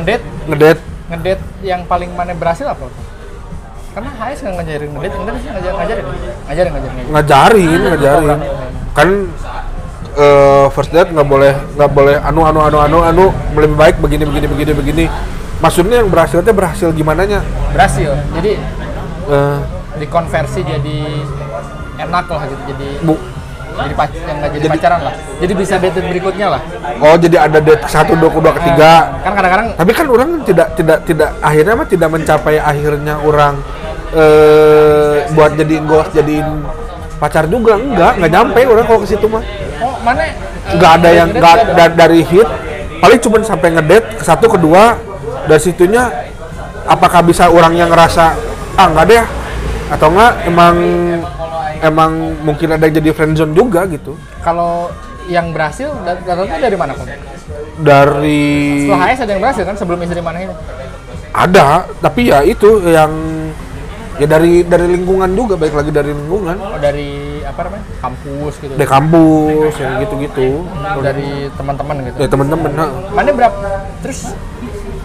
ngedate? Ngedate. Ngedate yang paling mana berhasil apa? Karena HS nggak ngajarin ngedate enggak sih ngajarin. Ngajarin ngajarin ngajarin, ngajarin. ngajarin. ngajarin kan eh, first date nggak boleh nggak boleh anu anu anu anu anu lebih baik begini begini begini begini. Maksudnya yang berhasil teh berhasil gimana nya berhasil. Jadi Eh, dikonversi jadi enak lah gitu jadi bu jadi pac yang nggak jadi, Jadi- pacaran lah. Jadi bisa date berikutnya lah. Oh jadi ada date satu dua kedua ketiga. Kan kadang-kadang tapi kan orang tidak tidak tidak akhirnya mah tidak mencapai akhirnya orang eh buat jadiin ghost jadiin pacar juga. Enggak enggak nyampe orang kalau ke situ mah. Oh mana? Eh, nggak ada yang nggak nggak da- dari hit. Paling cuma sampai ngedate ke satu kedua. Dari situnya apakah bisa orang yang ngerasa ah nggak deh. Atau enggak emang emang mungkin ada yang jadi friendzone juga gitu. Kalau yang berhasil da- datangnya dari mana kok dari setelah HS ada yang berhasil kan sebelum istri mana ini? Ada tapi ya itu yang ya dari dari lingkungan juga baik lagi dari lingkungan. Oh, dari apa namanya? Kampus gitu. Dari kampus yang gitu-gitu. Dari teman-teman gitu. Dari temen-temen nah. mana berapa terus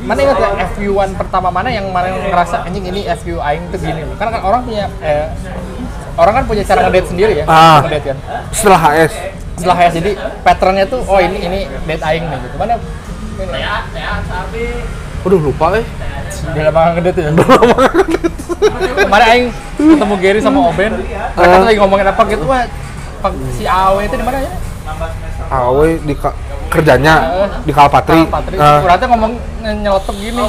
mana ingat ya FU1 pertama mana yang mana yang ngerasa anjing ini FU aing tuh gini loh. Karena kan orang punya eh, orang kan punya cara ngedate sendiri ya Ah. ngedate kan? Setelah HS setelah HS jadi patternnya tuh oh ini ini date aing nih gitu. Mana? Ini. Aduh lupa eh. Udah lama ngedate ya? Kemarin aing ketemu Gary sama Oben. Mereka Ah. tuh lagi ngomongin apa gitu wah Pak- si Awe itu di mana ya? Awe di kerjanya di Kalpatri. Patri Ah. Kurata ngomong nge- nyelotok gini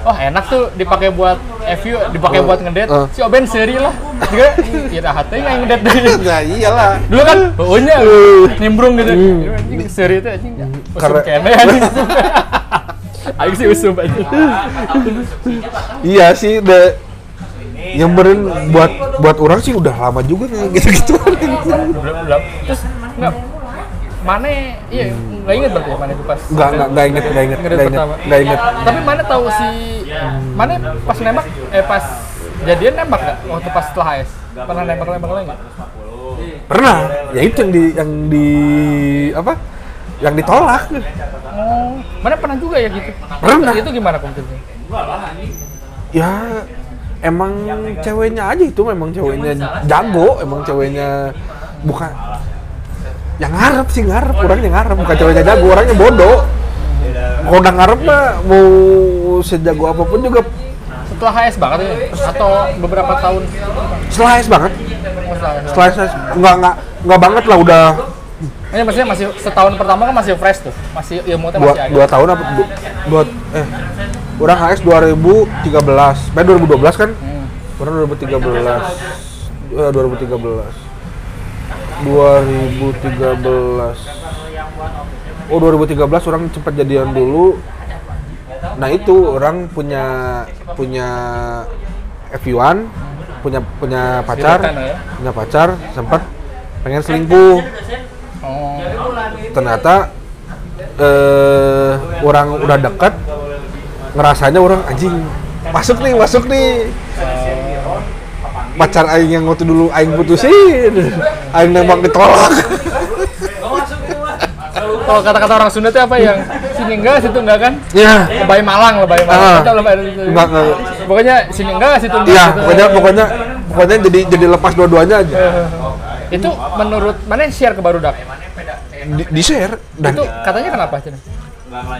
wah enak tuh dipakai buat FU dipakai buat ngedate Ah. si Oben seri lah juga ya dah hati nggak ngedate deh ya iyalah. dulu kan baunya Uh. nimbrung gitu Hmm. anjing seri itu anjing usum Karena- kene anjing Aing sih usum anjing Iya sih, the yang beren buat buat orang sih udah lama juga nih gitu-gitu. belum belum terus nggak mana iya nggak inget berarti ya mana itu pas Enggak enggak enggak inget enggak inget enggak inget pertama enggak inget. tapi mana tahu si mana pas nembak eh pas jadian nembak nggak waktu pas setelah HS pernah nembak nembak lagi nggak? Pernah. Ya itu yang di yang di apa? Yang ditolak. Oh, mana pernah juga ya gitu? Pernah. Itu gimana kompetisinya? Ya emang ceweknya aja itu memang ceweknya jago, emang ceweknya bukan yang ngarep sih ngarep, orangnya ngarep, bukan ceweknya jago, orangnya bodoh. Kalau udah ngarep mah mau sejago apa pun juga. Setelah HS banget ya? Atau beberapa tahun? Slice banget. oh, setelah HS? Nggak nggak nggak banget lah udah. Ini maksudnya masih setahun pertama kan masih fresh tuh, masih ilmu teh dua, masih dua ada. tahun apa? Du- dua eh. Orang HS 2013 eh 2012 kan? Hmm. orang 2013 eh, 2013 2013 oh 2013 orang cepat jadian dulu. Nah itu orang punya punya F1 punya punya pacar ya. punya pacar sempat pengen selingkuh. Oh, ternyata eh orang udah dekat ngerasanya orang anjing masuk nih masuk nih pacar aing yang waktu dulu aing putusin aing nembak ditolak kalau kata-kata orang Sunda itu apa yang sini enggak, situ enggak kan? ya Lebay Malang, lebay Malang. Kita lebay enggak enggak Pokoknya sini enggak, situ enggak. ya gitu. pokoknya pokoknya pokoknya jadi jadi lepas dua-duanya aja itu menurut mana yang share ke Barudak? di, di share dan Itu katanya kenapa Cina?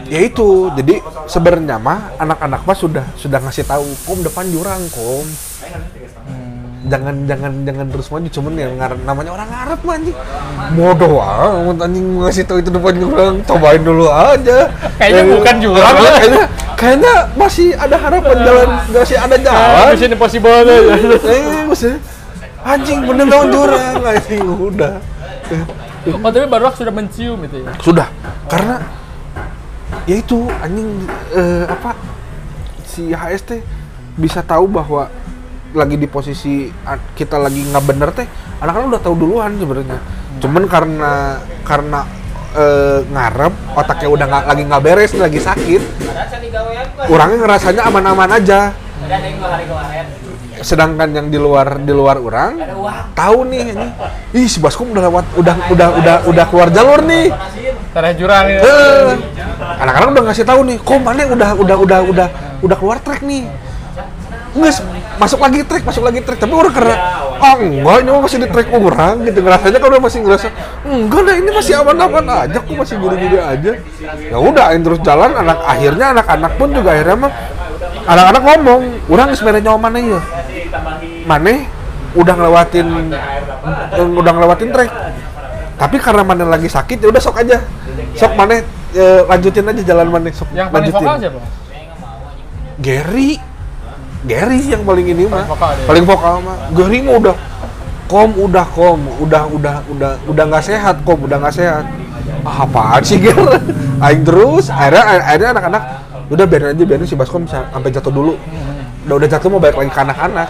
ya itu jadi sebenarnya mah anak-anak mah sudah sudah ngasih tahu kom depan jurang kom jangan jangan jangan terus maju cuman yang ngarep namanya orang mah anjing. Bodoh amat anjing ngasih tahu itu depan jurang cobain dulu aja. Kayaknya Eh, bukan jurang. ah, kayaknya kayaknya masih ada harapan jalan masih ada Ah, jalan Mission Impossible eh maksudnya anjing bener tahun jurang anjing udah. Oh tapi Barudak sudah mencium itu ya? sudah. Karena ya itu anjing eh, apa si HST bisa tahu bahwa lagi di posisi kita lagi nggak bener teh anak-anak udah tahu duluan sebenarnya. Cuman karena karena eh, ngarep otaknya udah nggak lagi nggak beres lagi sakit orangnya ngerasanya aman-aman aja. Sedangkan yang di luar di luar orang tahu nih ini. Ih si Baskom udah lewat udah udah udah udah keluar jalur nih. Tanah jurang ya. Eh, anak-anak udah ngasih tahu nih kok mana udah udah udah udah udah keluar track nih Nggak, masuk lagi track, masuk lagi track. Tapi orang karena, ah enggak, ini masih di track orang gitu. Ngerasanya kalau masih ngerasa, enggak lah ini masih aman-aman aja, kok masih gini-gini aja. Ya udah, terus jalan, anak akhirnya anak-anak pun juga akhirnya mah, anak-anak ngomong, orang sebenarnya nyawa mana ya? Mana udah ngelewatin, udah ngelewatin track. Tapi karena mana lagi sakit, ya udah sok aja. Sok mana eh, lanjutin aja jalan mana sok Yang paling lanjutin. vokal siapa? Gary Gary sih yang paling ini mah Paling vokal dia. paling vokal mah Gary mah udah kom udah kom udah udah udah udah nggak sehat kom udah nggak sehat. Ah, apaan sih Ger aing terus akhirnya akhirnya anak-anak udah biarin aja biarin si Baskom sampai jatuh dulu. Udah udah jatuh mau balik lagi ke anak-anak.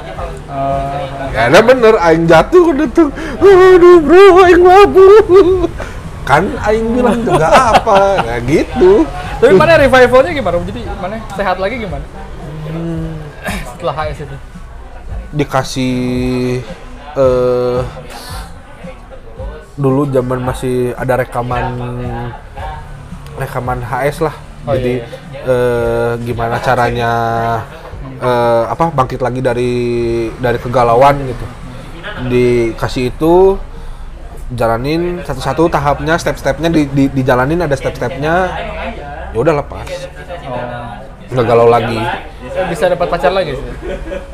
Eh, ya ada bener aing jatuh udah tuh aduh bro aing mabuk. Kan aing bilang juga apa ya gitu. Tapi mana revivalnya gimana? Jadi mana? Sehat lagi gimana? Setelah HS itu. dikasih eh dulu zaman masih ada rekaman rekaman HS lah. Oh, jadi iya, eh, gimana caranya eh, apa bangkit lagi dari dari kegalauan gitu. Dikasih itu jalanin satu-satu tahapnya step-stepnya di, di- dijalanin ada step-stepnya. Ya udah lepas. Oh. nggak galau lagi Bisa dapat pacar lagi sih.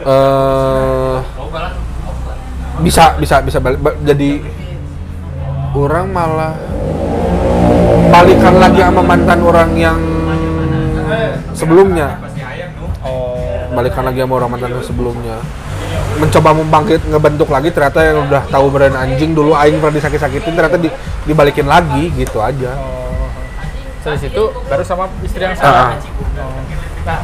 eh bisa bisa bisa balik ba- jadi orang malah balikan lagi sama mantan orang yang sebelumnya Oh. balikan lagi sama orang mantan yang sebelumnya mencoba membangkit ngebentuk lagi ternyata yang udah tahu brand anjing dulu aing pernah disakit-sakitin ternyata di, dibalikin lagi gitu aja Oh. Dari situ baru sama istri yang Ah. sekarang. Oh. Nah,